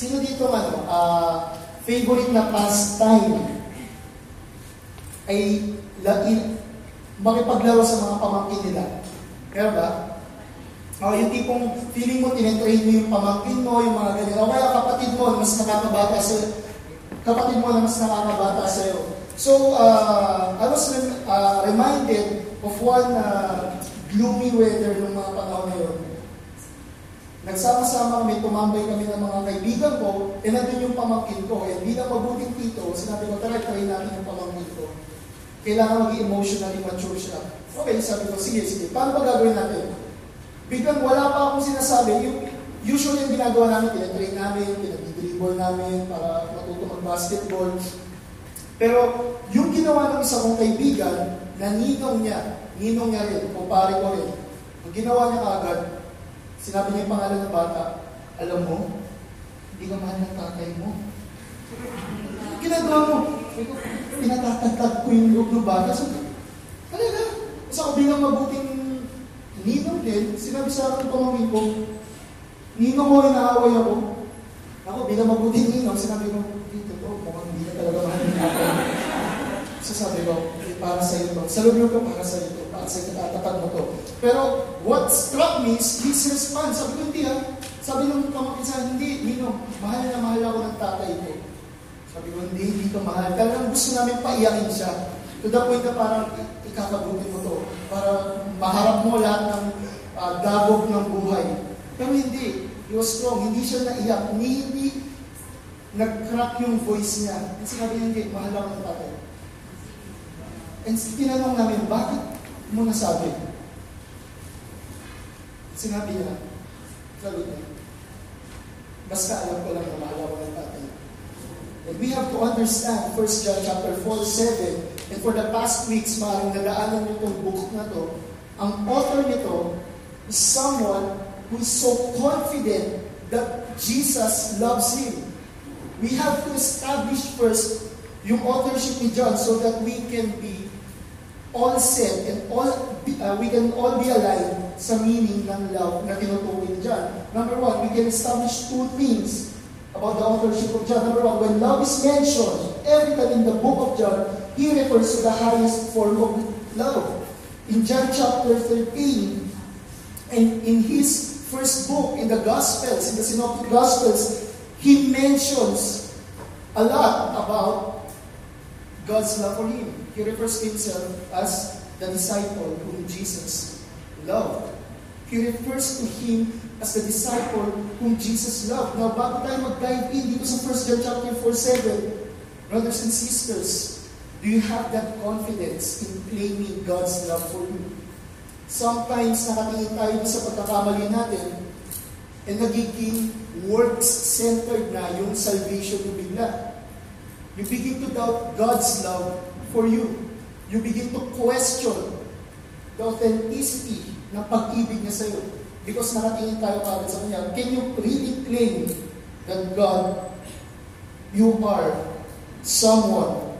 Sino dito ano, ah, favorite na pastime ay lain, makipaglaro sa mga pamangkin nila. Meron ba? O yung tipong feeling mo, tinetrain mo yung pamangkin mo, yung mga ganyan. O kaya kapatid mo, mas nakakabata sa kapatid mo na mas nakakabata sa'yo. So, uh, I was uh, reminded of one uh, gloomy weather ng mga panahon na yun. Nagsama-sama kami, tumambay kami ng mga kaibigan ko, e nandun yung pamangkin ko. E bilang mabuting tito, sinabi ko, tara, try natin yung pamangkin ko. Kailangan maging emotionally mature siya. Okay, sabi ko, sige, sige. Paano ba gagawin natin? Biglang wala pa akong sinasabi. Yung, usually yung ginagawa namin, tinatrain namin, pinag-dribble namin para matuto mag-basketball. Pero yung ginawa ng isa kong kaibigan, na niya, ninong niya rin, kumpare ko rin, ang ginawa niya agad, sinabi niya yung pangalan ng bata, alam mo, hindi ka mahal ng tatay mo. Ginagawa mo, pinatatagtag ko yung loob ng bata. So, talaga, isa ko bilang mabuting ninong din, sinabi sa akin pamangkin ko, ninong mo, inaaway ako. Ako, bilang mabuting ninong, sinabi ko, dito to, mukhang hindi na talaga mahal ng tatay. So sabi ko, para sa iyo to. Sa loob ko, para sa iyo sa iyo, tatatag mo to. Pero what struck me is his response. Sabi ko, hindi ha. Sabi ng pamangkin sa akin, hindi, Ninong, mahal na mahal ako ng tatay ko. Sabi ko, hindi, hindi ka mahal. Talagang gusto namin paiyakin siya. To the point na parang ikakabuti mo to. Para maharap mo lahat ng uh, dagog ng buhay. Pero hindi. He was strong. Hindi siya naiyak. Hindi, hindi nag-crack yung voice niya. At sinabi niya, hindi, mahal ako ng tatay. And tinanong namin, bakit mo nasabi? Sinabi niya, sabi niya, basta alam ko lang na mahal ako ng tatay. And we have to understand 1 John chapter 4, 7, and for the past weeks, maaaring nadaanan niyo itong book na to, ang author nito is someone who is so confident that Jesus loves him. We have to establish first yung authorship ni John so that we can be all set and all uh, we can all be aligned sa meaning ng love na tinutukoy ni John. Number one, we can establish two things about the authorship of John. Number one, when love is mentioned, every time in the book of John, he refers to the highest form of love. In John chapter 13, and in his first book, in the Gospels, in the Synoptic Gospels, he mentions a lot about God's love for him. He refers himself as the disciple whom Jesus loved. He refers to him as the disciple whom Jesus loved. Now, bago tayo mag-dive in dito sa 1 John chapter 4, 7, brothers and sisters, do you have that confidence in claiming God's love for you? Sometimes nakatingin tayo sa pagkakamali natin and nagiging works-centered na yung salvation mo bigla. You begin to doubt God's love for you. You begin to question the authenticity ng pag-ibig niya sa'yo. Because nakatingin tayo kagad sa Kanya. Can you really claim that God, you are someone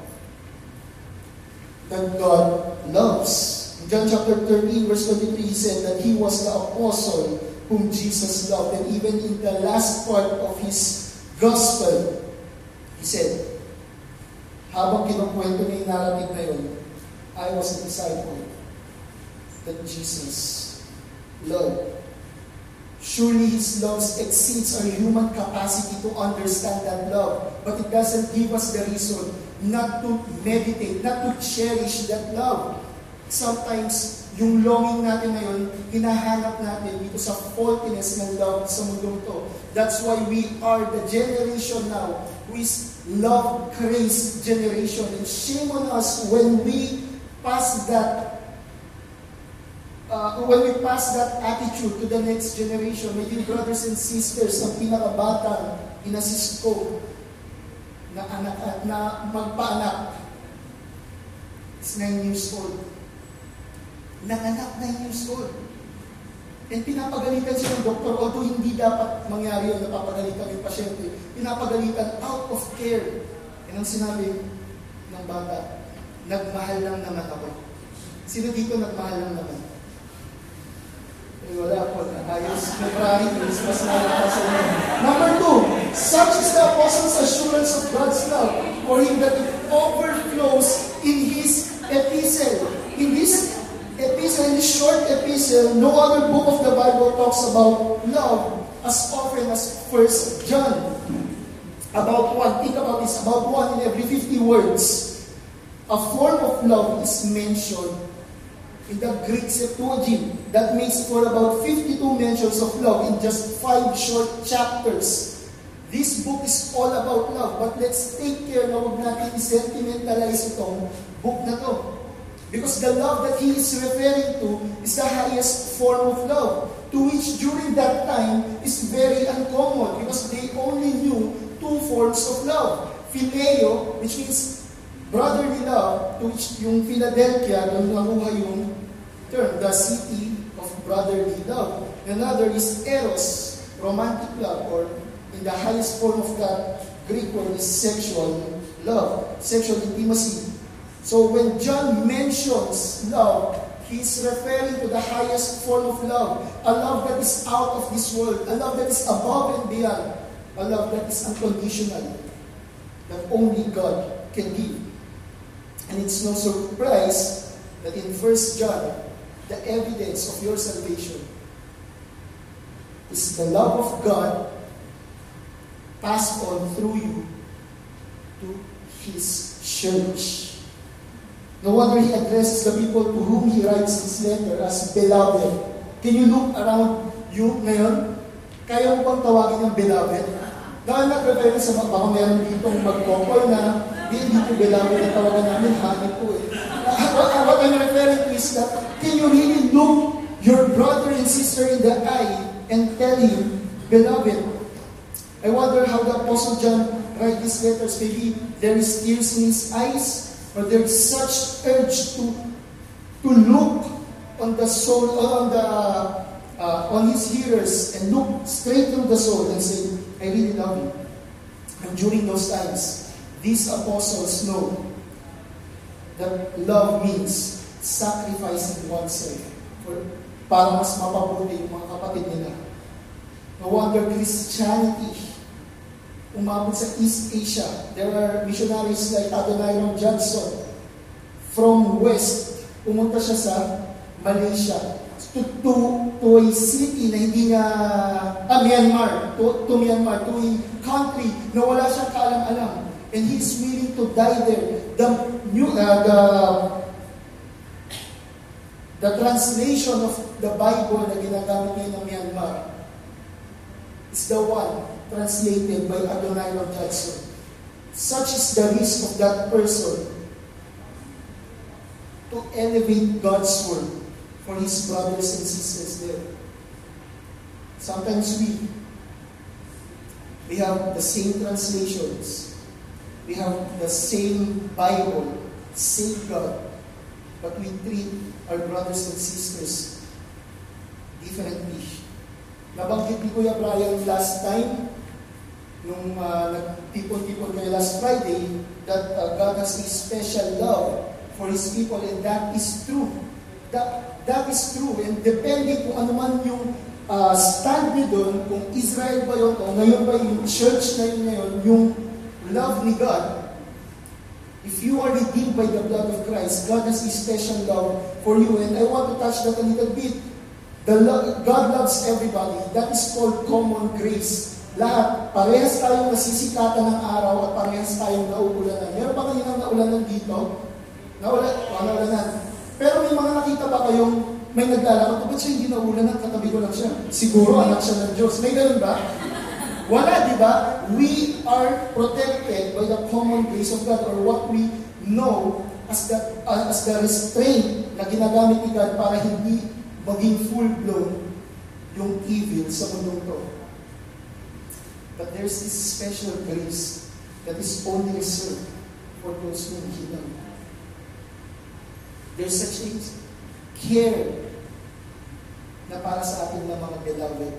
that God loves? In John chapter 13, verse 23, he said that he was the apostle whom Jesus loved. And even in the last part of his gospel, he said, habang kinukwento niya yung narrative na yun, I was a disciple that Jesus loved. Surely His love exceeds our human capacity to understand that love, but it doesn't give us the reason not to meditate, not to cherish that love. Sometimes, yung longing natin ngayon, hinahanap natin dito sa faultiness ng love sa mundong to. That's why we are the generation now who is love-crazed generation. And shame on us when we pass that uh, when we pass that attitude to the next generation, may dear brothers and sisters, ang pinakabatang inassist ko na, anak, na magpaanak is 9 years old. Nanganak 9 years old. And pinapagalitan siya ng doktor, although hindi dapat mangyari yun, napapagalitan yung pasyente, pinapagalitan out of care. Yan ang sinabi ng bata, nagmahal lang naman ako. Sino dito nagmahal lang naman? Eh, wala po. Ayos, February, Christmas na lang sa inyo. Number two, Such is the apostle's assurance of God's love for him that it overflows in his epistle. In this in this short epistle, no other book of the Bible talks about love as often as First John. About one, think about this, about one in every 50 words. A form of love is mentioned in the Greek Septuagint. That makes for about 52 mentions of love in just five short chapters. This book is all about love, but let's take care na huwag natin i-sentimentalize itong book na to. Because the love that he is referring to is the highest form of love, to which during that time is very uncommon because they only knew two forms of love. Phileo, which means brotherly love, to which yung Philadelphia, doon nakuha yung term, the city of brotherly love. Another is eros, romantic love, or in the highest form of that Greek word is sexual love, sexual intimacy. So when John mentions love, he's referring to the highest form of love, a love that is out of this world, a love that is above and beyond, a love that is unconditional, that only God can give. And it's no surprise that in 1 John, the evidence of your salvation is the love of God passed on through you to His church. No wonder He addresses the people to whom He writes His letter as beloved. Can you look around you ngayon? Kaya mo bang tawagin ng beloved? Dahil nag-refer sa mga meron dito mag-couple na hindi ko beloved na tawagan namin, honey po eh. What, what I'm referring to is that can you really look your brother and sister in the eye and tell him, beloved, I wonder how the Apostle John write these letters. Maybe there is tears in his eyes, or there is such urge to to look on the soul, on the uh, on his hearers, and look straight through the soul and say, "I really love you." And during those times, these apostles know that love means sacrificing oneself for, para mas mapabuti yung mga kapatid nila. No wonder Christianity umabot sa East Asia. There are missionaries like Adoniram Johnson from West. Pumunta siya sa Malaysia to, to, to a city na hindi niya, ah, Myanmar, to, to Myanmar, to a country na wala siyang kaalam-alam. And he's willing to die there. The, new, uh, the, the translation of the Bible na ginagamit ngayon ng Myanmar is the one translated by Adoniram Judson. Such is the risk of that person to elevate God's word for his brothers and sisters there. Sometimes we we have the same translations. We have the same Bible, same God, but we treat our brothers and sisters differently. Nabanggit ni Kuya Brian last time, nung uh, nagtipon-tipon kayo last Friday, that uh, God has a special love for His people and that is true. That, that is true. And depending kung ano man yung uh, stand niyo doon, kung Israel ba yun o ngayon ba yung church na yun ngayon, yung love ni God, if you are redeemed by the blood of Christ, God has a special love for you. And I want to touch that a little bit. The love, God loves everybody. That is called common grace. Lahat, parehas tayong nasisikatan ng araw at parehas tayong nauulanan. Meron ba kayo nang naulanan dito? Naulan, naulanan. Pero may mga nakita ba kayong may naglalakad, ba't siya hindi naulanan? Katabi ko lang siya. Siguro anak siya ng Diyos. May ganun ba? Wala, di ba? We are protected by the common grace of God or what we know as the, uh, as the restraint na ginagamit ni God para hindi maging full-blown yung evil sa mundong to. But there's this special grace that is only reserved for those whom He loves. There's such a care na para sa ating na mga beloved.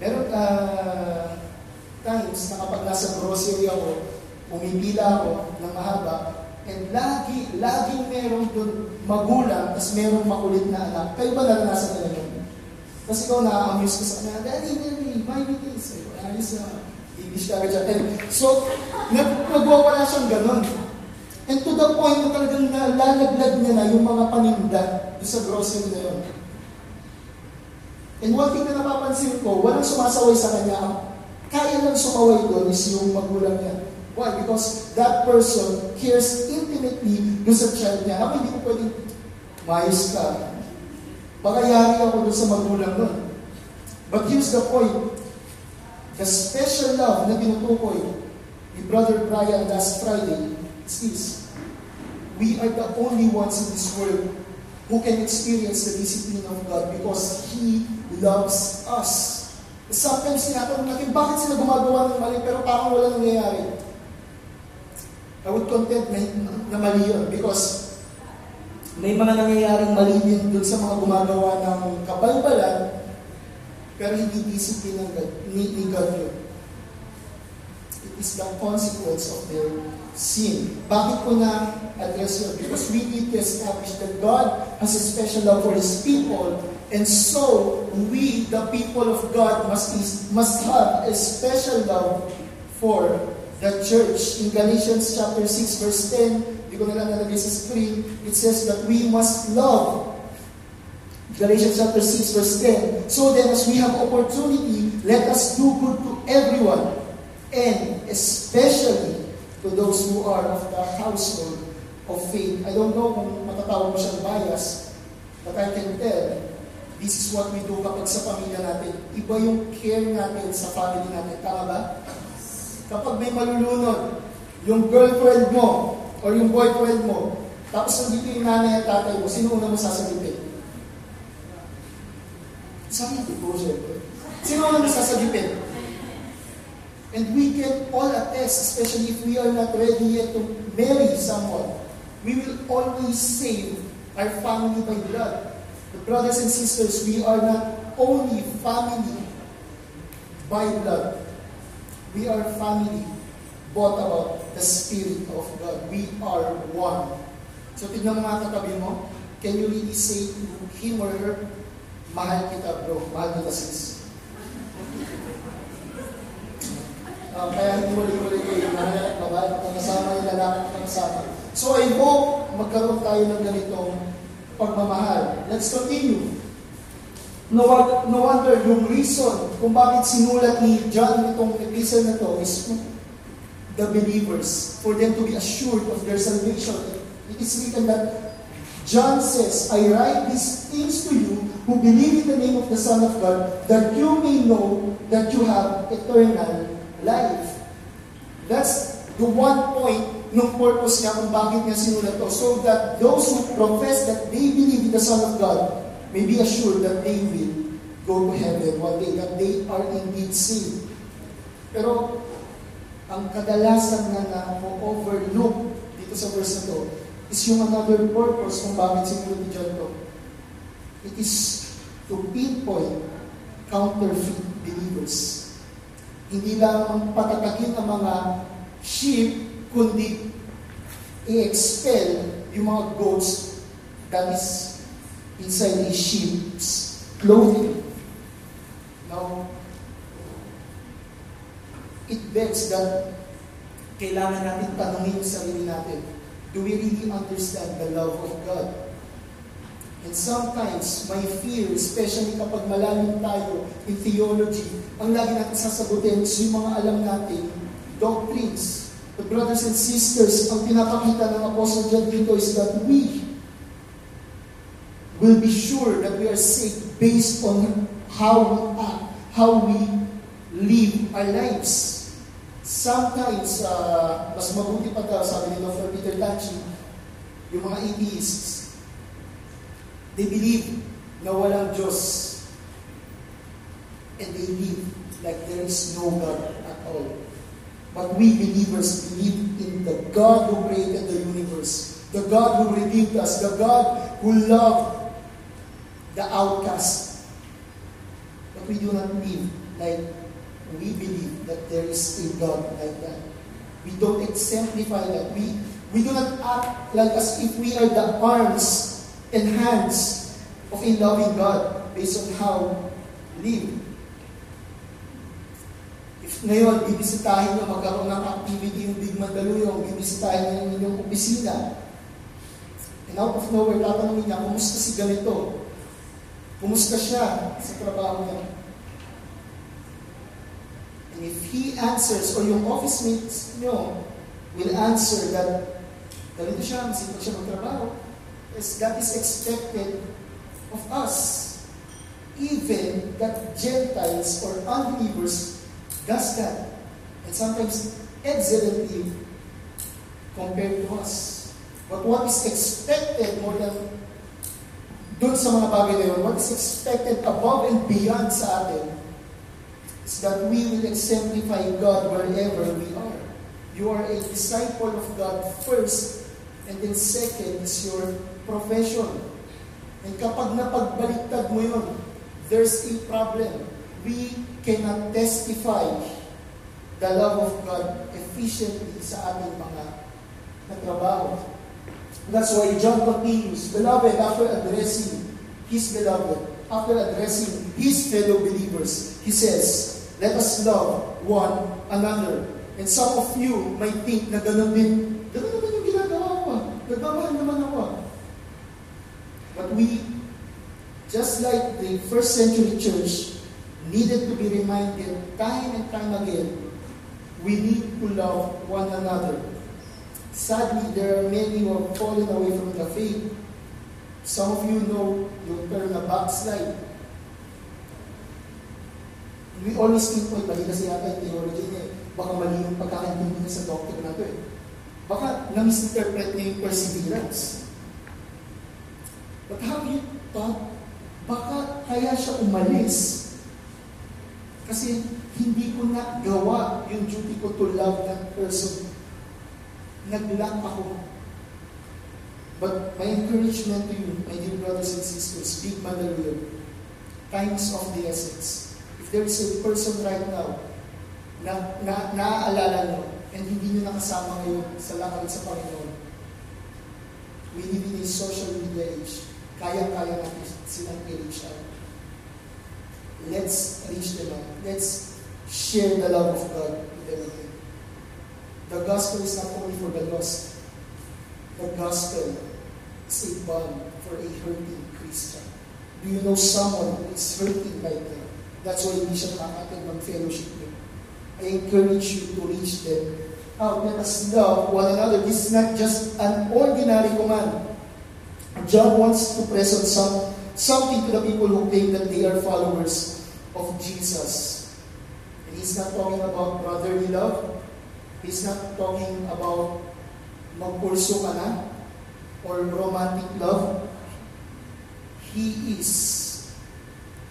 Meron uh, times na kapag nasa grocery ako, pumipila ako ng mahaba, and lagi, laging meron doon magulang, tapos merong makulit na anak. Kayo ba naranasan yun? Tapos ikaw na-amuse ka sa kanya, Daddy, Daddy, my meetings. Ayos na. English ka agad siya. So, nag nagwawala siyang ganun. And to the point na talagang nalalaglag niya na yung mga paninda sa grocery na yun. And one thing na napapansin ko, walang sumasaway sa kanya. Kaya lang sumaway doon is yung magulang niya. Why? Because that person cares intimately doon sa child niya. Ako hindi ko pwedeng, mayos ka. Baka ako doon sa magulang doon. But here's the point. The special love na tinutukoy ni Brother Brian last Friday is this. We are the only ones in this world who can experience the discipline of God because He loves us. Sometimes tinatanong natin, bakit sila gumagawa ng mali pero parang wala nangyayari? I would contend na, na mali yun because may mga nangyayaring mali din dun sa mga gumagawa ng kabalbalan pero hindi discipline ng God, ni, ni God yun. It is the consequence of their sin. Bakit ko na address yun? Because we need to establish that God has a special love for His people and so we, the people of God, must, must have a special love for the church. In Galatians chapter 6 verse 10, di ko na lang nalagay sa screen, it says that we must love Galatians chapter 6 verse 10. So then as we have opportunity, let us do good to everyone, and especially to those who are of the household of faith. I don't know kung matatawag mo siyang bias, but I can tell, this is what we do kapag sa pamilya natin. Iba yung care natin sa family natin. Tama ba? Kapag may malulunod, yung girlfriend mo, or yung boyfriend mo, tapos nandito yung nanay at tatay mo, sino una mo sasagutin? Sabi ko po, syempre. Sino ang nasasagipin? And we can all attest, especially if we are not ready yet to marry someone, we will always save our family by blood. The brothers and sisters, we are not only family by blood. We are family brought about the Spirit of God. We are one. So tignan mo mga katabi mo, can you really say to him or her, Mahal kita bro, mahal kita sis. Uh, kaya hindi mo huli kayo, mahal at babae, kasama yung lalaki at kasama. So I hope magkaroon tayo ng ganitong pagmamahal. Let's continue. No, no wonder yung reason kung bakit sinulat ni John itong epistle na to is the believers, for them to be assured of their salvation. It is written that John says, I write these things to you who believe in the name of the Son of God, that you may know that you have eternal life. That's the one point ng purpose niya kung bakit niya sinulat to. So that those who profess that they believe in the Son of God may be assured that they will go to heaven one day, that they are indeed saved. Pero ang kadalasan na na-overlook dito sa verse na to is yung another purpose kung bakit sinulat ni John to. It is to pinpoint counterfeit believers. Hindi lang patatakin ang mga sheep, kundi i-expel yung mga goats that is inside the sheep's clothing. Now, it begs that kailangan natin tanongin yung sarili natin, do we really understand the love of God? And sometimes, my fear, especially kapag malalim tayo in theology, ang lagi natin sasagutin is yung mga alam natin, doctrines. But brothers and sisters, ang pinapakita ng Apostle John dito is that we will be sure that we are saved based on how we act, how we live our lives. Sometimes, uh, mas mabuti pa daw, sabi ni Dr. Peter Tanchi, yung mga atheists, They believe na walang Diyos. And they live like there is no God at all. But we believers believe in the God who created the universe, the God who redeemed us, the God who loved the outcast. But we do not live like we believe that there is a God like that. We don't exemplify that. We, we do not act like as if we are the arms and hands of a loving God. based on how live. If ngayon, bibisitahin nyo, magkaroon ng activity yung Big Mandaluyong, bibisitahin nyo yung opisina, and out of nowhere, tatanungin niya, kumusta si ganito? Kumusta siya sa trabaho niya? If he answers, or yung office mates nyo will answer that ganito siya, masipag siya magtrabaho, as that is expected of us. Even that Gentiles or unbelievers does that. And sometimes excellently compared to us. But what is expected more than dun sa mga bagay na yun, what is expected above and beyond sa atin is that we will exemplify God wherever we are. You are a disciple of God first, and then second is your profession. And kapag napagbaliktad mo yun, there's a problem. We cannot testify the love of God efficiently sa ating mga natrabaho. That's why John continues, Beloved, after addressing his beloved, after addressing his fellow believers, he says, Let us love one another. And some of you might think na ganun din, ganun naman yung ginagawa ko. Nagmamahal naman ako. But we, just like the first century church, needed to be reminded time and time again, we need to love one another. Sadly, there are many who have fallen away from the faith. Some of you know yung term na backslide. We always think, oy, mali kasi yata yung theology niya. eh. Baka mali yung pagkakaintindi niya sa doctrine na to eh. Baka na-misinterpret niya yung perseverance. But have you thought, baka kaya siya umalis? Kasi hindi ko na gawa yung duty ko to love that person. Naglack ako. But my encouragement to you, my dear brothers and sisters, big Mandaluyong, time is of the essence. If there is a person right now na, na naaalala nyo and hindi nyo nakasama ngayon sa lakad sa Panginoon, we live in a social media age. Kaya-kaya natin silang i-reach out. Let's reach them out. Let's share the love of God with them. The gospel is not only for the lost. The gospel is a balm for a hurting Christian. Do you know someone who is hurting right now? That's why hindi siya nakakating mag-fellowship niyo. I encourage you to reach them out. Let us love one another. This is not just an ordinary command. John wants to present some, something to the people who claim that they are followers of Jesus. And he's not talking about brotherly love. He's not talking about magpulso ka na or romantic love. He is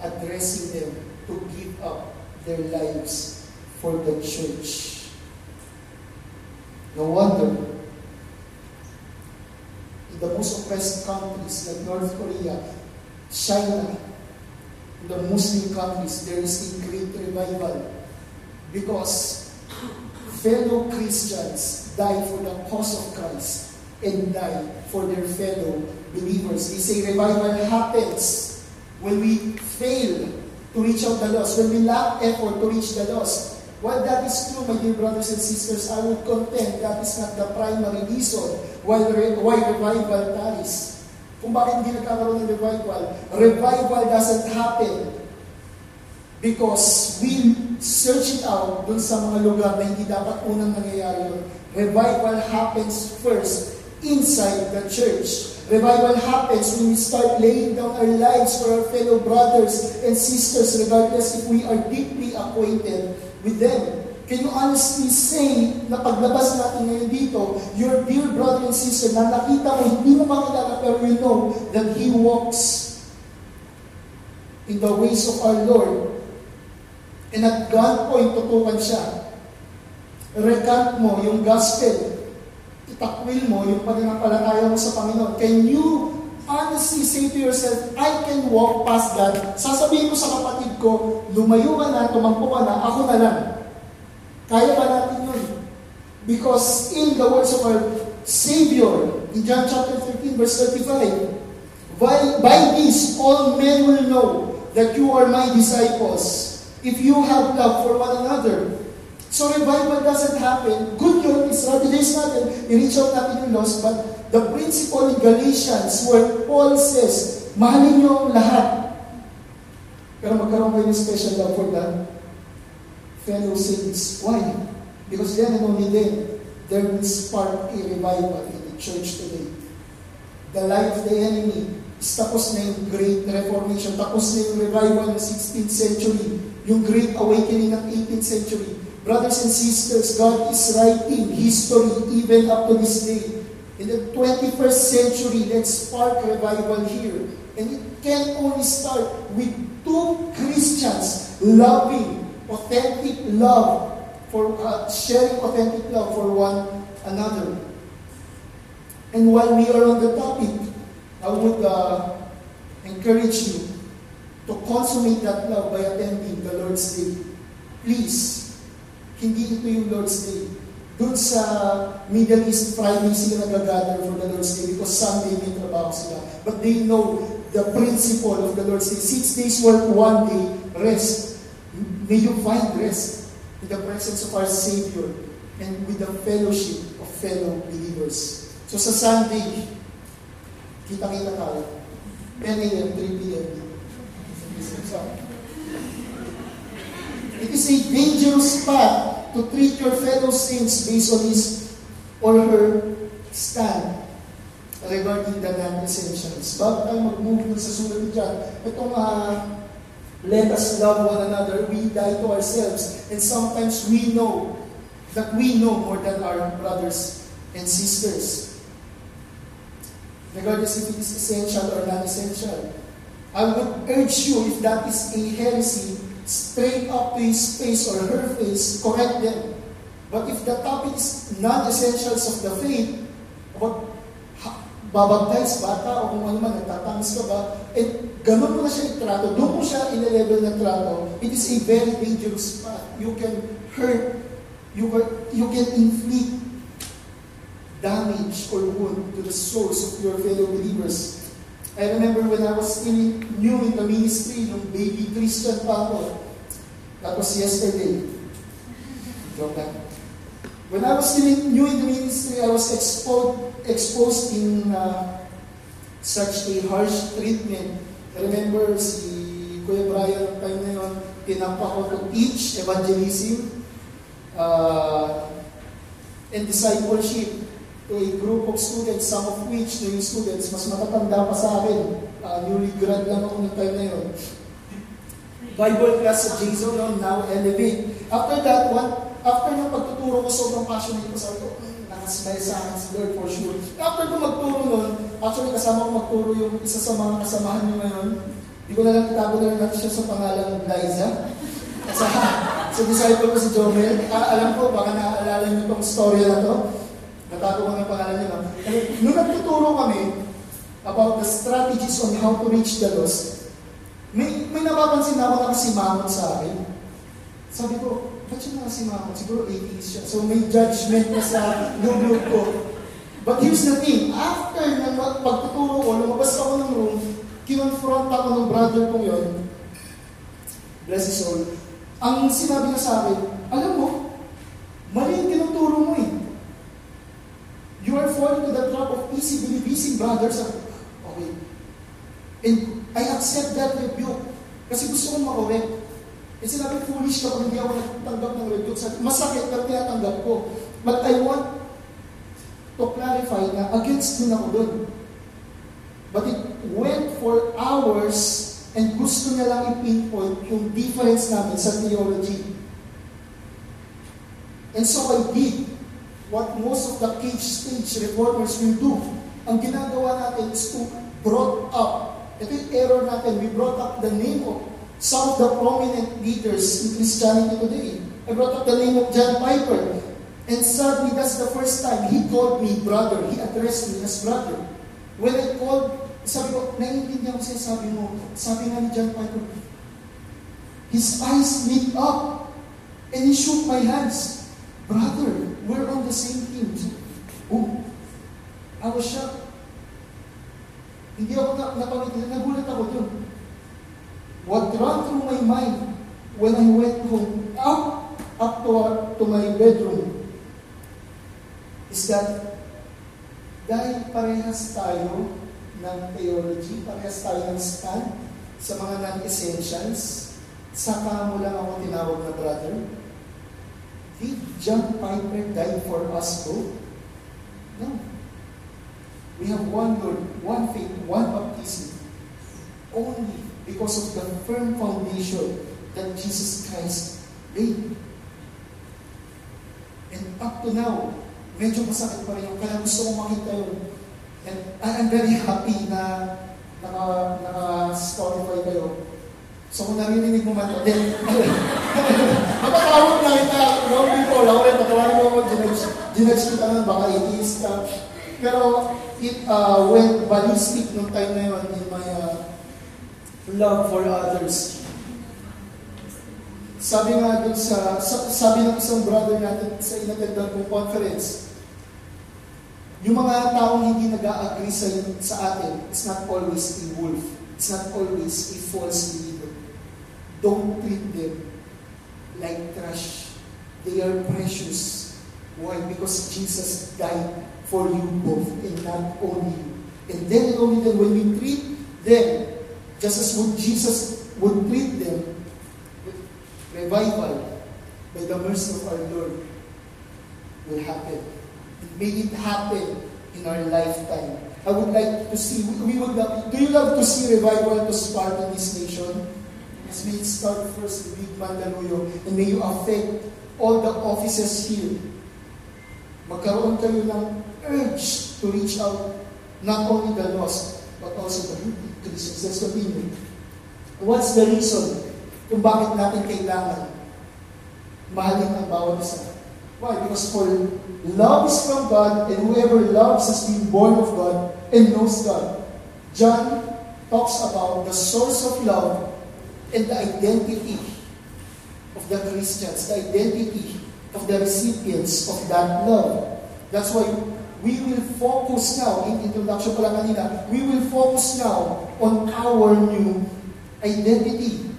addressing them to give up their lives for the church. No wonder in the most oppressed countries like North Korea, China, in the Muslim countries, there is a great revival because fellow Christians die for the cause of Christ and die for their fellow believers. They say revival happens when we fail to reach out the lost, when we lack effort to reach the lost. While that is true, my dear brothers and sisters, I would contend that is not the primary reason why, why revival tarries. Kung bakit hindi nagkakaroon ng revival, revival doesn't happen because we search it out dun sa mga lugar na hindi dapat unang nangyayari yun. Revival happens first inside the church. Revival happens when we start laying down our lives for our fellow brothers and sisters, regardless if we are deeply acquainted with them. Can you honestly say na paglabas natin ngayon dito, your dear brother and sister na nakita mo, hindi mo makilala, pero you know that he walks in the ways of our Lord. And at gunpoint, tutukan siya. Recant mo yung gospel. Itakwil mo yung pananampalataya mo sa Panginoon. Can you honestly say to yourself, I can walk past that. Sasabihin mo sa kapatid ko, lumayo ka na, tumangko ka na, ako na lang. Kaya ba natin yun? Because in the words of our Savior, in John chapter 13, verse 35, By, by this, all men will know that you are my disciples if you have love for one another. So revival doesn't happen. Good yun, strategies natin, i-reach out natin yung lost, but the principle in Galatians where Paul says, mahalin niyo ang lahat. Pero magkaroon kayo ng special love for the fellow saints. Why? Because then and only then, there will spark a revival in the church today. The life of the enemy is tapos na yung Great Reformation, tapos na yung revival ng 16th century, yung Great Awakening ng 18th century. Brothers and sisters, God is writing history even up to this day. In the 21st century, let's spark revival here. And it can only start with two Christians loving, authentic love for uh, sharing authentic love for one another. And while we are on the topic, I would uh, encourage you to consummate that love by attending the Lord's Day. Please, hindi ito yung Lord's Day. Doon sa Middle East, Friday sila nag-gather for the Lord's Day because Sunday may trabaho sila. But they know the principle of the Lord's Day. Six days work, one day rest. May you find rest in the presence of our Savior and with the fellowship of fellow believers. So sa Sunday, kita-kita tayo. 10 a.m., 3 p.m. It is a dangerous path to treat your fellow saints based on his or her stand regarding the non-essentials. Bago tayo mag-move sa sulat dyan, itong uh, let us love one another, we die to ourselves. And sometimes we know that we know more than our brothers and sisters. Regardless if it is essential or non-essential. I would urge you, if that is a heresy, straight up to his face or her face, correct them. But if the topic is non-essentials of the faith, about babaptize bata o kung ano man, nagtatamis ka ba, eh, ganun mo na siya itrato, doon mo siya in-level ng trato, it is a very dangerous path. You can hurt, you can, you can inflict damage or wound to the souls of your fellow believers. I remember when I was still new in the ministry, nung baby Christian pa ako. Was yesterday. Joke. When I was still new in the ministry, I was exposed, exposed in uh, such a harsh treatment. I remember si Kuya Brian time na yun, tinampa ko to teach evangelism uh, and discipleship a group of students, some of which, na yung students, mas matatanda pa sa akin. Uh, newly grad lang ako ng time na yun. Bible class sa Jason noon, now Elevate. After that one, after ng pagtuturo ko, sobrang passionate ko. Sabi ko, mm, nakasmile sa akin si Lord for sure. After ko magturo noon, actually kasama ko magturo yung isa sa mga kasamahan niyo ngayon. Hindi ko na lang itago na lang siya sa pangalan Liza. Sa, sa disciple ko si Jomel. Ah, alam ko, baka naaalala niyo itong story na to. Natago ko ng pangalan niya. Nung nagtuturo kami about the strategies on how to reach the lost, may, may napapansin na ako na nakasimangot sa akin. Sabi ko, ba't siya nakasimangot? Siguro atheist siya. So may judgment na sa loob ko. But here's the thing, after ng pagtuturo ko, lumabas ako ng room, kinonfront ako ng brother kong yon, bless his soul, ang sinabi niya sa akin, alam mo, mali yung tinuturo mo eh. You are falling to the trap of easy believing brothers. Okay. And I accept that rebuke. Kasi gusto kong makorek. And sinabi, foolish ka kung hindi ako nagtanggap ng rebuke. Masakit na tinatanggap ko. But I want to clarify na against din ako doon. But it went for hours and gusto niya lang i-pinpoint yung difference namin sa theology. And so I did what most of the cage stage reformers will do. Ang ginagawa natin is to brought up, ito yung error natin, we brought up the name of some of the prominent leaders in Christianity today. I brought up the name of John Piper. And sadly, that's the first time he called me brother. He addressed me as brother. When I called, sabi ko, naiintindihan ko siya, sabi mo, sabi nga ni John Piper, his eyes lit up and he shook my hands. Brother, we're on the same team. Oh, I was shocked. Hindi ako na, napangiti, nagulat ako dun. What ran through my mind when I went home, up, up to, to my bedroom, is that dahil parehas tayo ng theology, parehas tayo ng stand sa mga non-essentials, saka mo lang ako tinawag na brother, did John Piper die for us both? No. We have one Lord, one faith, one baptism. Only because of the firm foundation that Jesus Christ laid. And up to now, medyo masakit pa rin yung kaya gusto kong makita yun. And I'm very happy na naka, naka-Spotify kayo. So kung naririnig mo man, then, mapatawag na kita, long before, ako rin, patawagin mo ako, ginudge kita na, baka atheist ka. Pero, it uh, went ballistic nung time na yun in my uh, love for others. Sabi nga dun sa, sabi ng isang brother natin sa inatendan kong conference, yung mga taong hindi nag-agree sa, sa atin, it's not always a wolf. It's not always a false leader. Don't treat them like trash. They are precious. Why? Because Jesus died for you both and not only you. And then only then when we treat them just as would Jesus would treat them with revival by the mercy of our Lord will happen. May it happen in our lifetime. I would like to see, we would love, do you love to see revival to spark in this nation? May it start first with Mandaluyong and may you affect all the offices here. Magkaroon kayo ng urge to reach out not only the lost, but also the Christians. Let's continue. What's the reason kung bakit natin kailangan mahalin ang bawat isa? Why? Because for love is from God, and whoever loves has been born of God and knows God. John talks about the source of love and the identity of the Christians, the identity of the recipients of that love. That's why we will focus now, in introduction ko lang kanina, we will focus now on our new identity.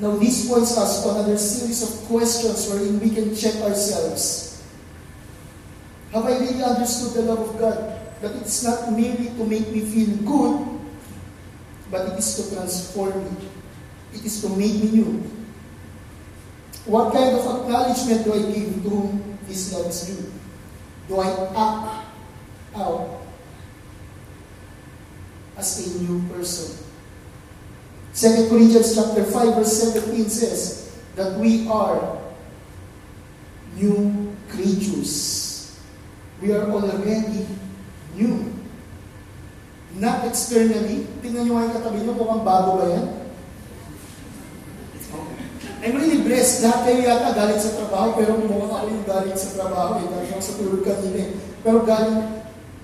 Now, this points us to another series of questions wherein we can check ourselves. Have I really understood the love of God? That it's not merely to make me feel good, but it is to transform me. It is to make me new. What kind of acknowledgement do I give to whom this love is due? Do I act out as a new person? 2 Corinthians chapter 5 verse 17 says that we are new creatures. We are already new. Not externally. Tingnan nyo nga yung katabi nyo, mukhang bago ba yan? I'm really blessed. Lahat kayo yata galing sa trabaho, pero mukhang ako yung galing sa trabaho. Eh. Galing ako sa tulog kanina. Eh. Pero galing,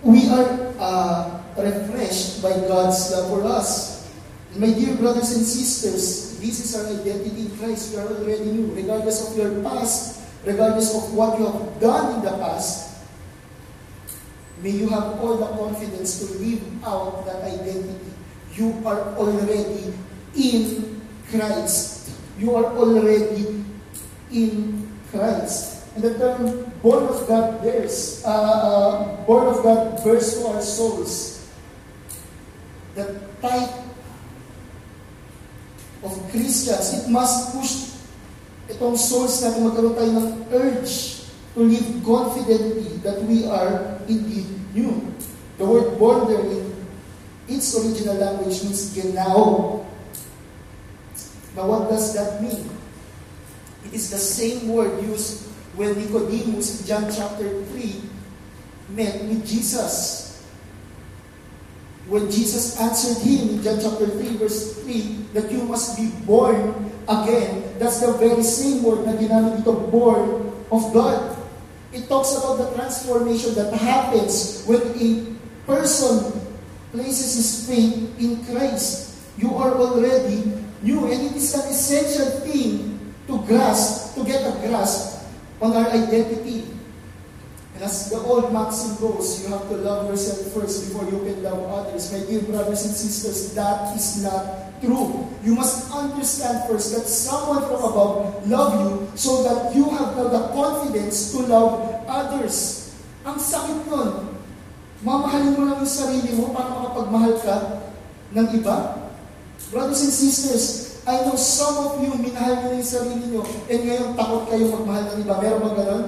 we are uh, refreshed by God's love for us. And my dear brothers and sisters, this is our identity in Christ. We are already new. Regardless of your past, regardless of what you have done in the past, May you have all the confidence to live out that identity. You are already in Christ. You are already in Christ. And the term born of God bears, uh, uh, born of God bears to our souls the type of Christians. It must push itong souls natin magkaroon tayo ng urge to live confidently that we are indeed new. The word born there in its original language means genau. Now what does that mean? It is the same word used when Nicodemus in John chapter 3 met with Jesus. When Jesus answered him in John chapter 3 verse 3 that you must be born again, that's the very same word na ginamit dito, born of God. It talks about the transformation that happens when a person places his faith in Christ. You are already new, and it is an essential thing to grasp, to get a grasp on our identity. And As the old maxim goes, you have to love yourself first before you can love others. My dear brothers and sisters, that is not true. You must understand first that someone from above love you so that you have now the confidence to love others. Ang sakit nun. Mamahalin mo lang yung sarili mo para makapagmahal ka ng iba. Brothers and sisters, I know some of you, minahal nyo yung sarili nyo, and ngayon takot kayo magmahal ng iba. Meron ba ganun?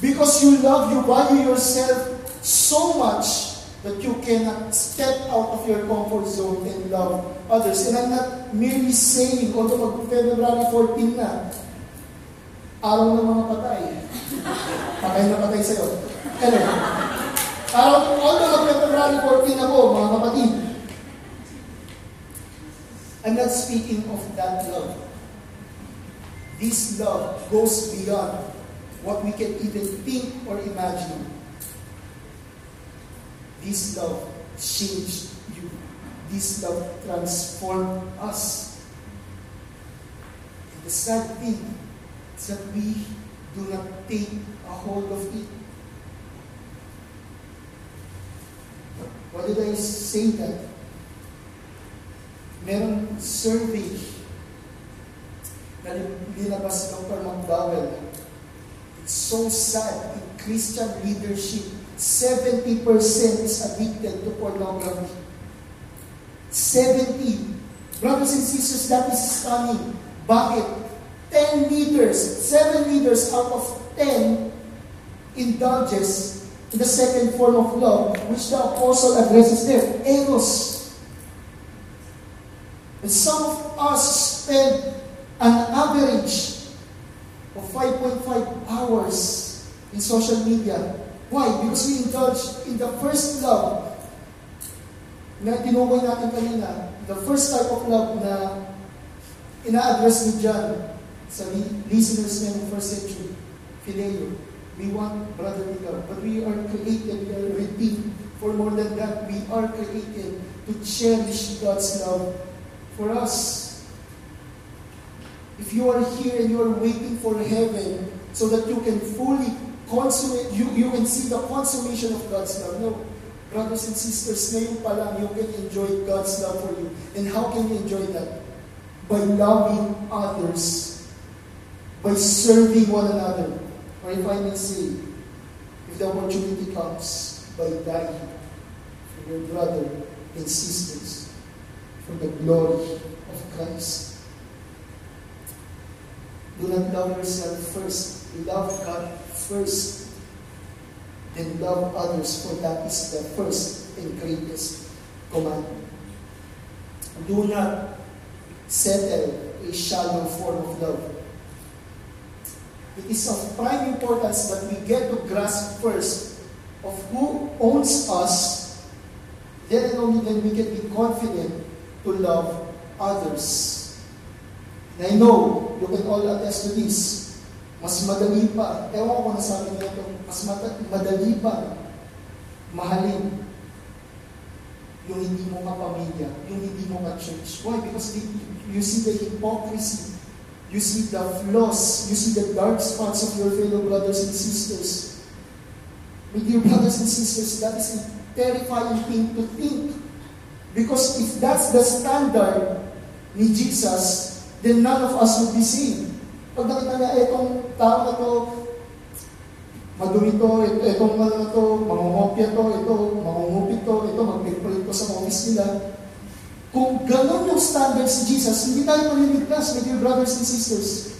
Because you love, you value yourself so much that you cannot step out of your comfort zone and love others. And I'm not merely saying, although mag-February 14 na, araw ng mga patay. Patay na patay sa'yo. Anyway, araw, although mag-February 14 na po, mga kapatid, I'm not speaking of that love. This love goes beyond what we can even think or imagine. This love changed you. This love transformed us. And the sad thing is that we do not take a hold of it. Why did I say that? Merong survey na nilabas Dr. McDowell It's so sad in Christian leadership. 70% is addicted to pornography. 70. Brothers and sisters, that is stunning. Bakit? 10 leaders, 7 leaders out of 10 indulges in the second form of love, which the apostle addresses there, eros. And some of us spend an average of 5.5 hours in social media. Why? Because we indulge in the first love na tinukoy natin kanina, the first type of love na ina-address ni John sa listeners niya ng first century, Phileo. We want brotherly love, but we are created, we are redeemed for more than that. We are created to cherish God's love for us. If you are here and you are waiting for heaven so that you can fully consummate, you, you can see the consummation of God's love. No. Brothers and sisters, ngayon pa lang you can enjoy God's love for you. And how can you enjoy that? By loving others. By serving one another. Or if I may say, if the opportunity comes, by dying for your brother and sisters for the glory of Christ. Do not love yourself first. Love God first. Then love others, for that is the first and greatest commandment. Do not settle a shallow form of love. It is of prime importance that we get to grasp first of who owns us, then and only then we can be confident to love others. And I know, you can all attest to this, mas madali pa, ewan ko na sabi niya ito, mas madali pa mahalin yung hindi mo kapamilya, yung hindi mo ka-church. Why? Because you see the hypocrisy, you see the flaws, you see the dark spots of your fellow brothers and sisters. My dear brothers and sisters, that is a terrifying thing to think. Because if that's the standard ni Jesus, then none of us would be saved. Pag nakita niya, etong tao na to, madumi to, etong ano na to, mangungopya to, ito, mangungupit to, ito, magpiplit to sa office nila. Kung ganun yung standard si Jesus, hindi tayo maliligtas, my dear brothers and sisters.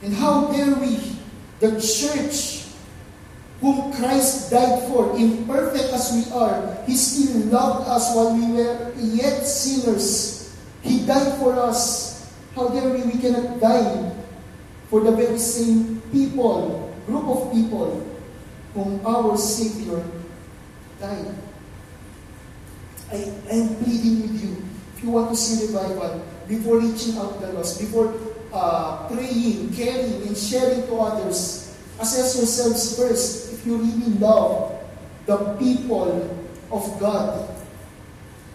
And how dare we, the church, whom Christ died for, imperfect as we are, He still loved us while we were yet sinners. He died for us. How dare we, we cannot die for the very same people, group of people, whom our Savior died. I am pleading with you, if you want to see revival, before reaching out the lost, before uh, praying, caring, and sharing to others, assess yourselves first if you really love the people of God.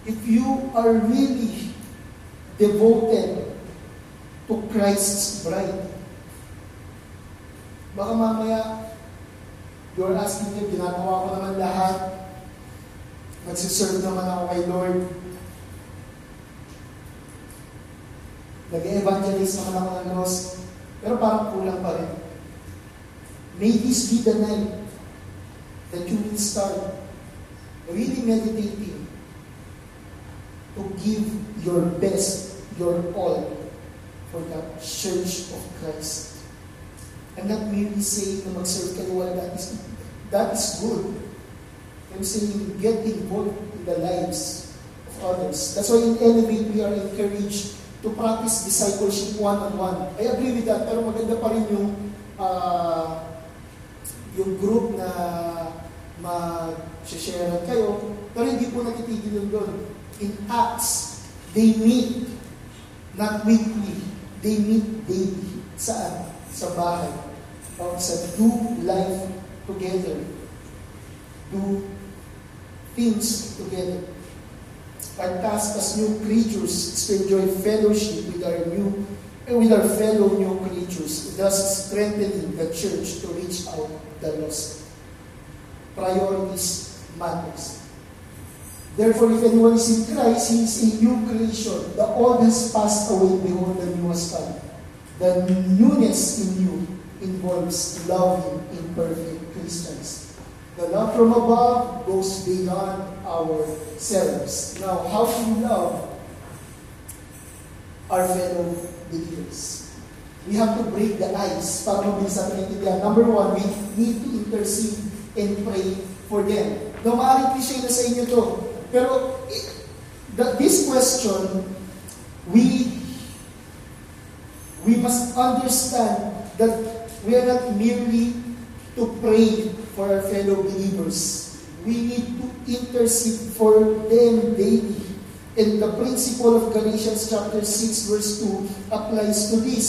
If you are really devoted to Christ's bride. Baka mamaya, you're asking him, ginagawa ko naman lahat. Nagsiserve naman ako kay Lord. Nag-evangelize naman ako ng Diyos. Pero parang kulang pa rin. May this be the night that you will start really meditating to give your best, your all for the Church of Christ. I'm not merely saying na mag-serve kayo, well, that is, that is good. I'm saying get involved in the lives of others. That's why in Elevate, we are encouraged to practice discipleship one-on-one. I agree with that, pero maganda pa rin yung uh, yung group na mag-share kayo, pero hindi po nagtitigil yun doon. In Acts, they meet, not weekly, they meet daily. Saan? Sa bahay. O sa do life together. Do things together. Our task as new creatures is to enjoy fellowship with our new with our fellow new creatures, thus strengthening the church to reach out the lost. Priorities matters. Therefore, if anyone is in Christ, he is a new creation. The old has passed away, behold, the new has come. The newness in you involves loving imperfect Christians. The love from above goes beyond ourselves. Now, how do we love our fellow believers? We have to break the ice para mabilis. Number one, we need to intercede and pray for them. Now, maaaring cliche na sa inyo to, pero eh, the, this question, we we must understand that we are not merely to pray for our fellow believers. We need to intercede for them daily. And the principle of Galatians chapter 6 verse 2 applies to this.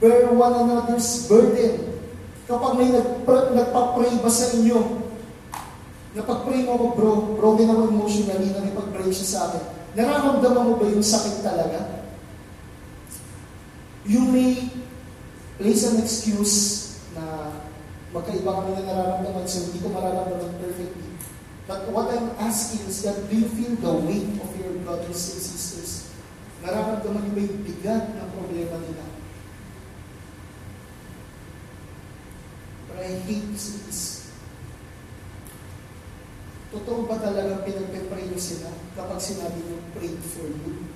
Bear one another's burden. Kapag may nagpa-pray ba sa inyo, napag-pray mo ako, bro, broken ako emotionally, nakipag-pray siya sa akin. Nararamdaman mo ba yung sakit talaga? You may place an excuse na magkaiba kami na nararamdaman, so hindi ko mararamdaman perfectly. But what I'm asking is that do you feel the weight of your brothers and sisters? Nararamdaman niyo ba yung bigat ng problema nila? But I hate this. Totoo ba talaga pinagpe-pray niyo sila kapag sinabi niyo pray for you?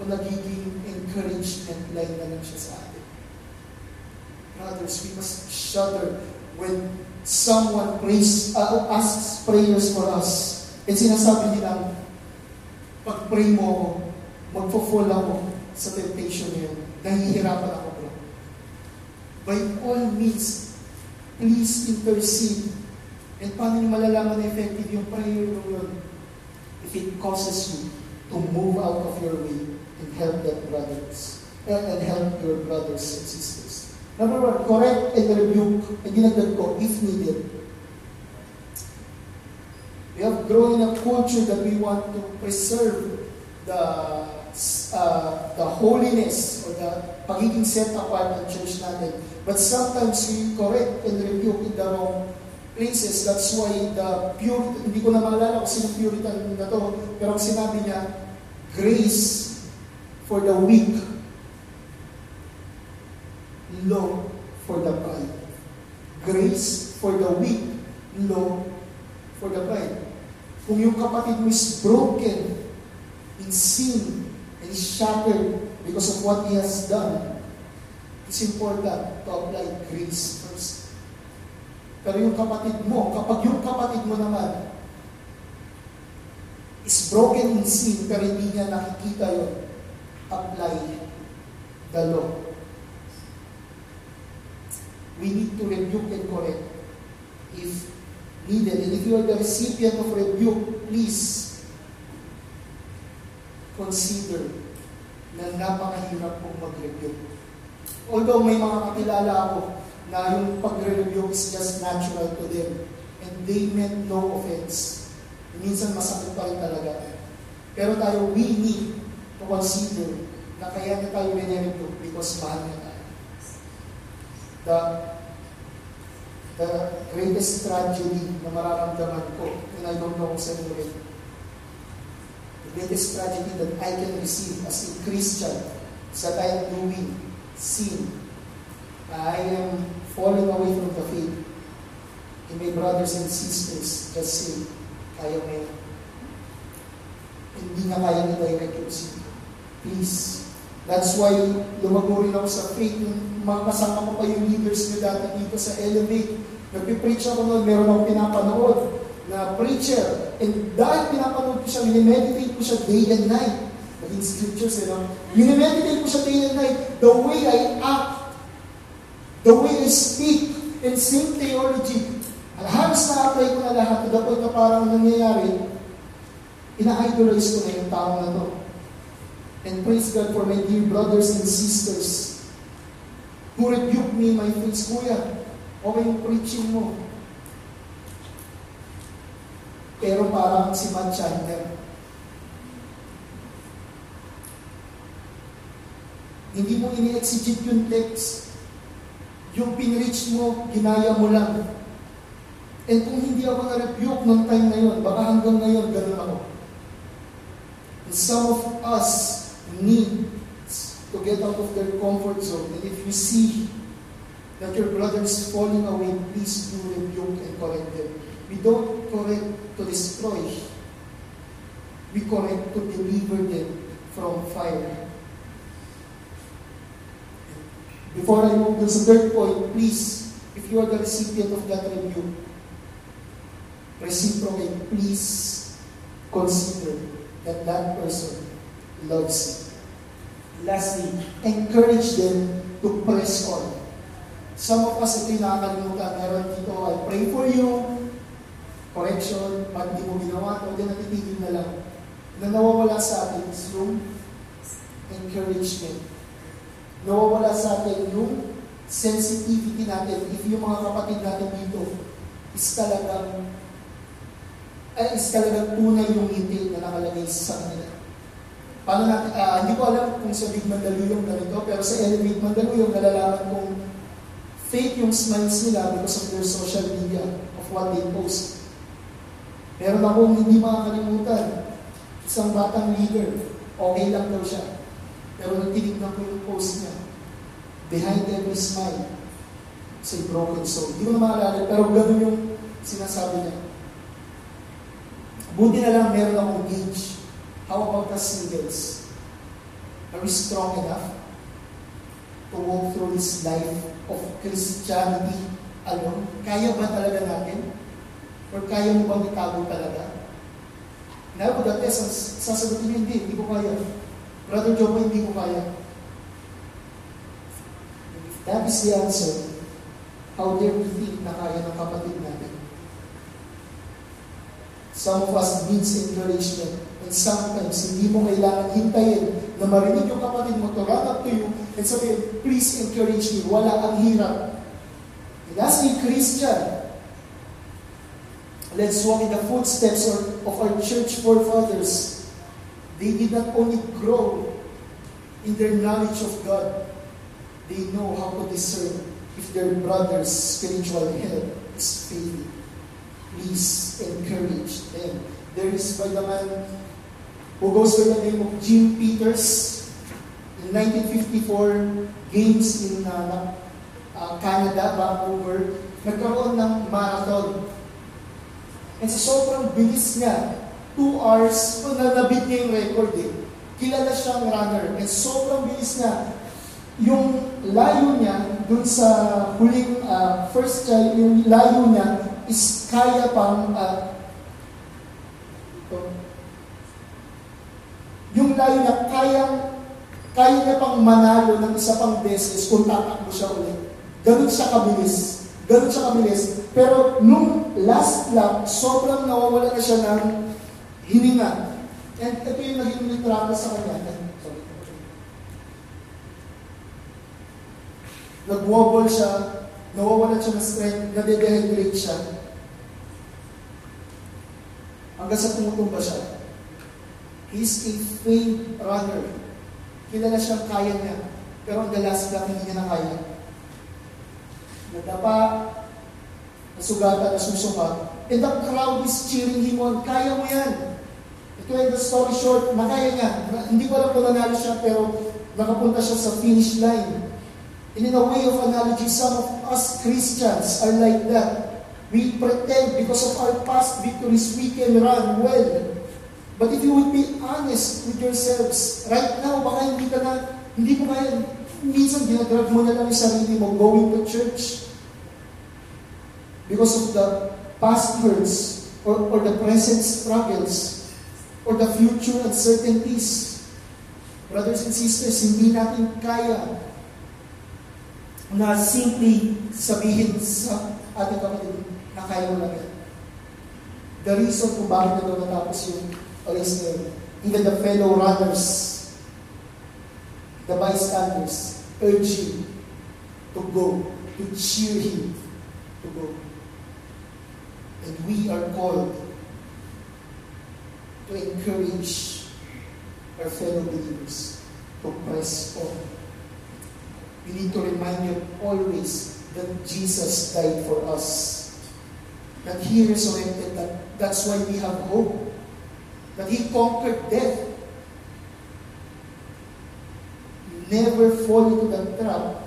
O nagiging encouragement line na lang siya sa atin? Brothers, we must shudder when someone prays, uh, asks prayers for us. And sinasabi nila, pag pray mo magpo-fall ako sa temptation niyo. Nahihirapan ako, bro. By all means, please intercede. And paano niyo malalaman na effective yung prayer mo yun? If it causes you to move out of your way and help that brothers, and, and help your brothers and sisters. Number correct and rebuke. And dinagdag ko, if needed. We have grown in a culture that we want to preserve the uh, the holiness or the pagiging set apart ng church natin. But sometimes we correct and rebuke in the wrong places. That's why the pure, hindi ko na maalala kung sino Puritan na to, pero ang sinabi niya, grace for the weak law for the pride. Grace for the weak, law for the pride. Kung yung kapatid mo is broken in sin and is shattered because of what he has done, it's important to apply grace first. Pero yung kapatid mo, kapag yung kapatid mo naman is broken in sin pero hindi niya nakikita yun, apply the law we need to rebuke and correct if needed. And if you are the recipient of rebuke, please consider na napakahirap pong mag-rebuke. Although may mga kakilala ako na yung pagre-rebuke is just natural to them and they meant no offense. Minsan masakit pa rin talaga. Pero tayo, we need to consider na kaya na tayo rin rebuke because mahal. The the greatest tragedy na mararamdaman ko, and I don't know kung saan rin. The greatest tragedy that I can receive as a Christian is that doing sin. I am falling away from the faith. And my brothers and sisters just say, kaya mo yan. Hindi na kaya ni direct yung sin. Please. That's why lumago rin ako sa faith. Mga kasama ko pa yung leaders niyo dati dito sa Elevate. Nagpipreach ako noon, meron akong pinapanood na preacher. And dahil pinapanood ko siya, minimeditate ko siya day and night. Naging scriptures, you know? Minimeditate ko siya day and night. The way I act, the way I speak, and same theology. Halos na-apply ko na lahat to the point na parang nangyayari, ina-idolize ko na yung tao na to. And praise God for my dear brothers and sisters who rebuke me my face, Kuya, okay yung preaching mo. Pero parang si Matt Chandler. Hindi mo ini-exegete yung text. Yung pinreach mo, ginaya mo lang. And kung hindi ako na-rebuke nung time na yun, baka hanggang ngayon, ganun ako. And some of us need get out of their comfort zone. And if you see that your brother is falling away, please do rebuke and correct them. We don't correct to destroy. We correct to deliver them from fire. Before I move to the third point, please, if you are the recipient of that rebuke, reciprocate, please consider that that person loves you. Lastly, encourage them to press on. Some of us, ito yung nakakalimutan. Meron dito, I pray for you. Correction, pag di mo ginawa, ito, din natitigil na lang. Na nawawala sa atin is yung encouragement. Nawawala sa atin yung sensitivity natin. If yung mga kapatid natin dito is talagang ay is talagang tunay yung ngiti na nakalagay sa kanila. Paano natin, uh, hindi ko alam kung sa Big Mandaluyong ganito, pero sa Elevate Mandaluyong, nalalaman kong fake yung smiles nila because of their social media, of what they post. Meron akong hindi makakalimutan, isang batang leader, okay lang daw siya. Pero nung tinignan ko yung post niya, behind every smile, say broken soul. Hindi ko na maalala, pero gano'n yung sinasabi niya. Buti na lang meron akong gauge How about us singles? Are we strong enough to walk through this life of Christianity alone? Kaya ba talaga natin? Or kaya mo bang itago talaga? Na ko dati, sasagutin niyo, hindi, hindi ko kaya. Brother Joe, hindi ko kaya. That is the answer, how dare we think na kaya ng kapatid natin? Some of us needs encouragement And sometimes, hindi mo kailangan hintayin na marinig yung kapatid mo to run up to you and sabihin, please encourage me. Wala ang hirap. And as a Christian, let's walk in the footsteps of our church forefathers. They did not only grow in their knowledge of God, they know how to discern if their brother's spiritual health is failing. Please encourage them. There is by the man who goes by the name of Jim Peters. In 1954, games in uh, uh, Canada, Vancouver, nagkaroon ng marathon. And sa sobrang bilis niya, 2 hours, oh, nalabit niya yung record eh. Kilala siyang runner. And sobrang bilis niya. Yung layo niya, dun sa huling uh, first child, yung layo niya is kaya pang uh, Layo niya, kayang, kaya niya pang manalo ng isa pang beses kung tatakbo siya ulit. Ganun siya kabilis. Ganun siya kabilis. Pero nung last lap, sobrang nawawala na siya ng hininga. And ito yung naging litrato sa kanya. Nag-wobble siya, nawawalan siya ng strength, nade-dehydrate siya. Hanggang sa tumutumba siya. He's a faint runner. Kilala siyang kaya niya. Pero ang last lap, hindi niya na kaya. nadapa, nasugatan, nasusuka, and the crowd is cheering him on. Kaya mo yan. Ito ay the story short, nakaya niya. Hindi ko alam kung nanalo siya, pero nakapunta siya sa finish line. And in a way of analogy, some of us Christians are like that. We pretend because of our past victories, we can run well. But if you would be honest with yourselves, right now, baka hindi ka na, hindi mo kaya, minsan dinadrag mo na lang yung sarili mo going to church because of the past hurts or, or the present struggles or the future uncertainties. Brothers and sisters, hindi natin kaya na simply sabihin sa ating kapatid na kaya mo lang yan. The reason kung bakit na natapos yung yun, even the fellow runners, the bystanders, urge him to go, to cheer him to go. And we are called to encourage our fellow believers to press on. We need to remind you always that Jesus died for us. That He resurrected, that that's why we have hope. That He conquered death. Never fall into the trap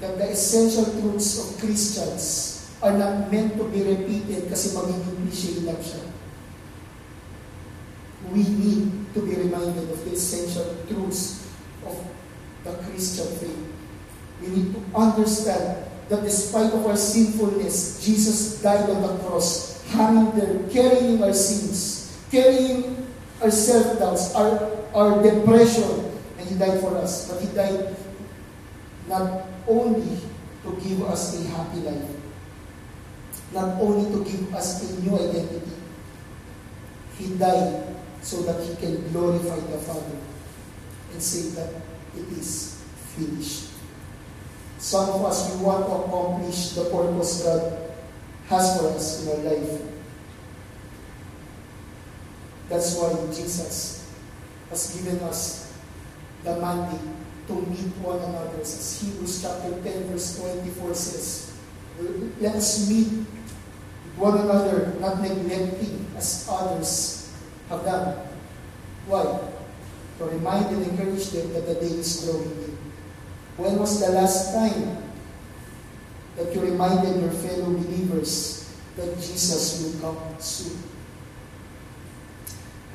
that the essential truths of Christians are not meant to be repeated kasi magiging cliche lang siya. We need to be reminded of the essential truths of the Christian faith. We need to understand that despite of our sinfulness, Jesus died on the cross, hanging there, carrying our sins, carrying our self-doubts, our, our depression, and He died for us. But He died not only to give us a happy life, not only to give us a new identity, He died so that He can glorify the Father and say that it is finished. Some of us, we want to accomplish the purpose God has for us in our life. That's why Jesus has given us the mandate to meet one another. As Hebrews chapter 10, verse 24 says, Let us meet one another, not neglecting as others have done. Why? To remind and encourage them that the day is drawing near. When was the last time that you reminded your fellow believers that Jesus will come soon?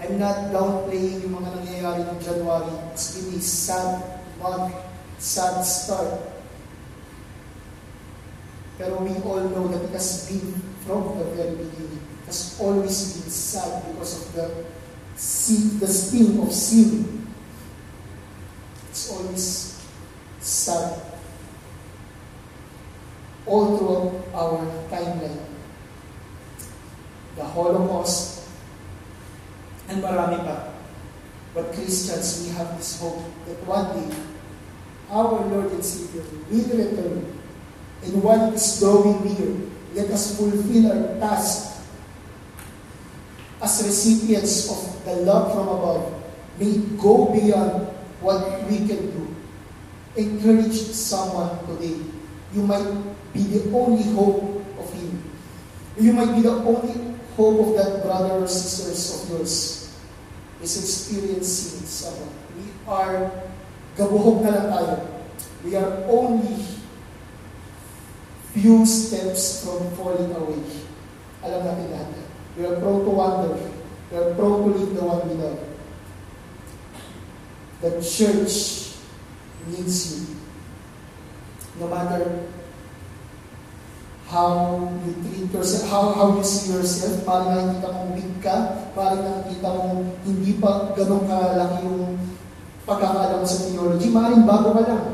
I'm not downplaying yung mga nangyayari ng January. It's been a sad month, sad start. Pero we all know that it has been from the very beginning. It has always been sad because of the sin, the sting of sin. It's always sad. All throughout our timeline. The Holocaust, and marami pa. But Christians, we have this hope that one day, our Lord and Savior will return. And while it is drawing near, let us fulfill our task as recipients of the love from above. May go beyond what we can do. Encourage someone today. You might be the only hope of him. You might be the only hope of that brother or sisters of yours is experiencing someone. We are, gabuhog na lang tayo. We are only few steps from falling away. Alam natin yan. We are prone to wander. We are prone to leave the one love. The church needs you. No matter how you treat yourself, how, how you see yourself, parang nakikita mong weak ka, parang nakikita mong hindi pa ganun kalaki yung pagkakaalam sa theology, maaaring bago ka lang.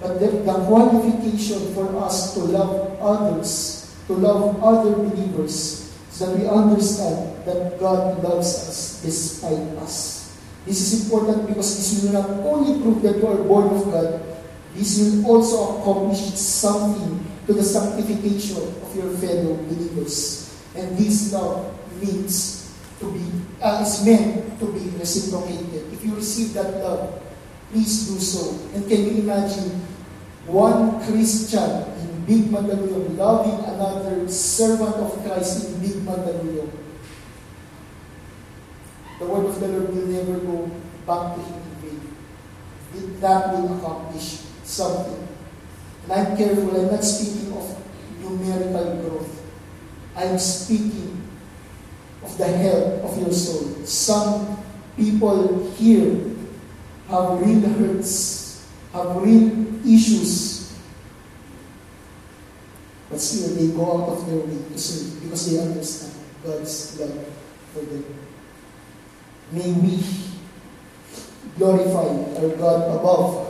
But the, the qualification for us to love others, to love other believers, is that we understand that God loves us despite us. This is important because this will not only prove that you are born of God, this will also accomplish something to the sanctification of your fellow believers. And this love means to be, uh, is meant to be reciprocated. If you receive that love, please do so. And can you imagine one Christian in Big Mandaluyong loving another servant of Christ in Big Mandaluyong, the word of the Lord will never go back to him in vain. That will accomplish something. I'm careful, I'm not speaking of numerical growth. I'm speaking of the health of your soul. Some people here have real hurts, have real issues, but still they go out of their way to serve because they understand God's love for them. May we glorify our God above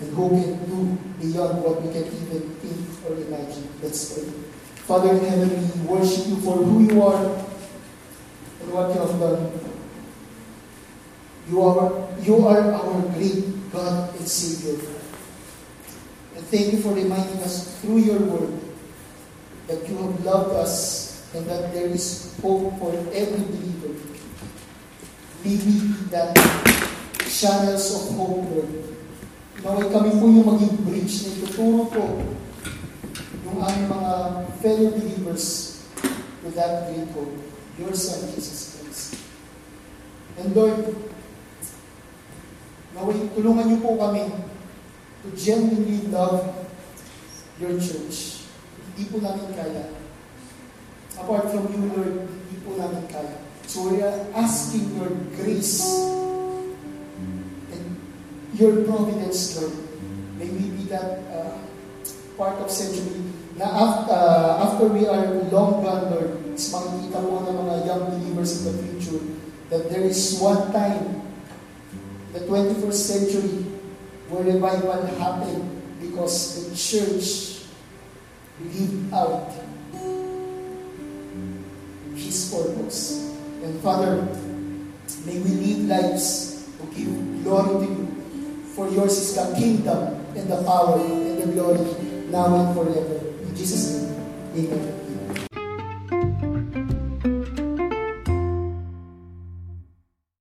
and who can do beyond what we can even think or imagine. Let's pray. Father in heaven, we worship you for who you are and what you have done. You are, you are our great God and Savior. And thank you for reminding us through your word that you have loved us and that there is hope for every believer. May we be that channels of hope, Lord. Naway kami po yung maging bridge na ituturo po yung aming mga fellow believers to that great hope, your Son, Jesus Christ. And Lord, naway tulungan niyo po kami to genuinely love your church. Hindi po namin kaya. Apart from you, Lord, hindi po namin kaya. So we are asking your grace your providence, Lord. May we be that uh, part of century na after, uh, after we are long gone, Lord, is makikita po ng mga young believers in the future that there is one time, the 21st century, where revival happened because the church lived out His purpose. And Father, may we live lives to give glory to you. For yours is the kingdom and the power and the glory now and forever. In Jesus' name, Amen.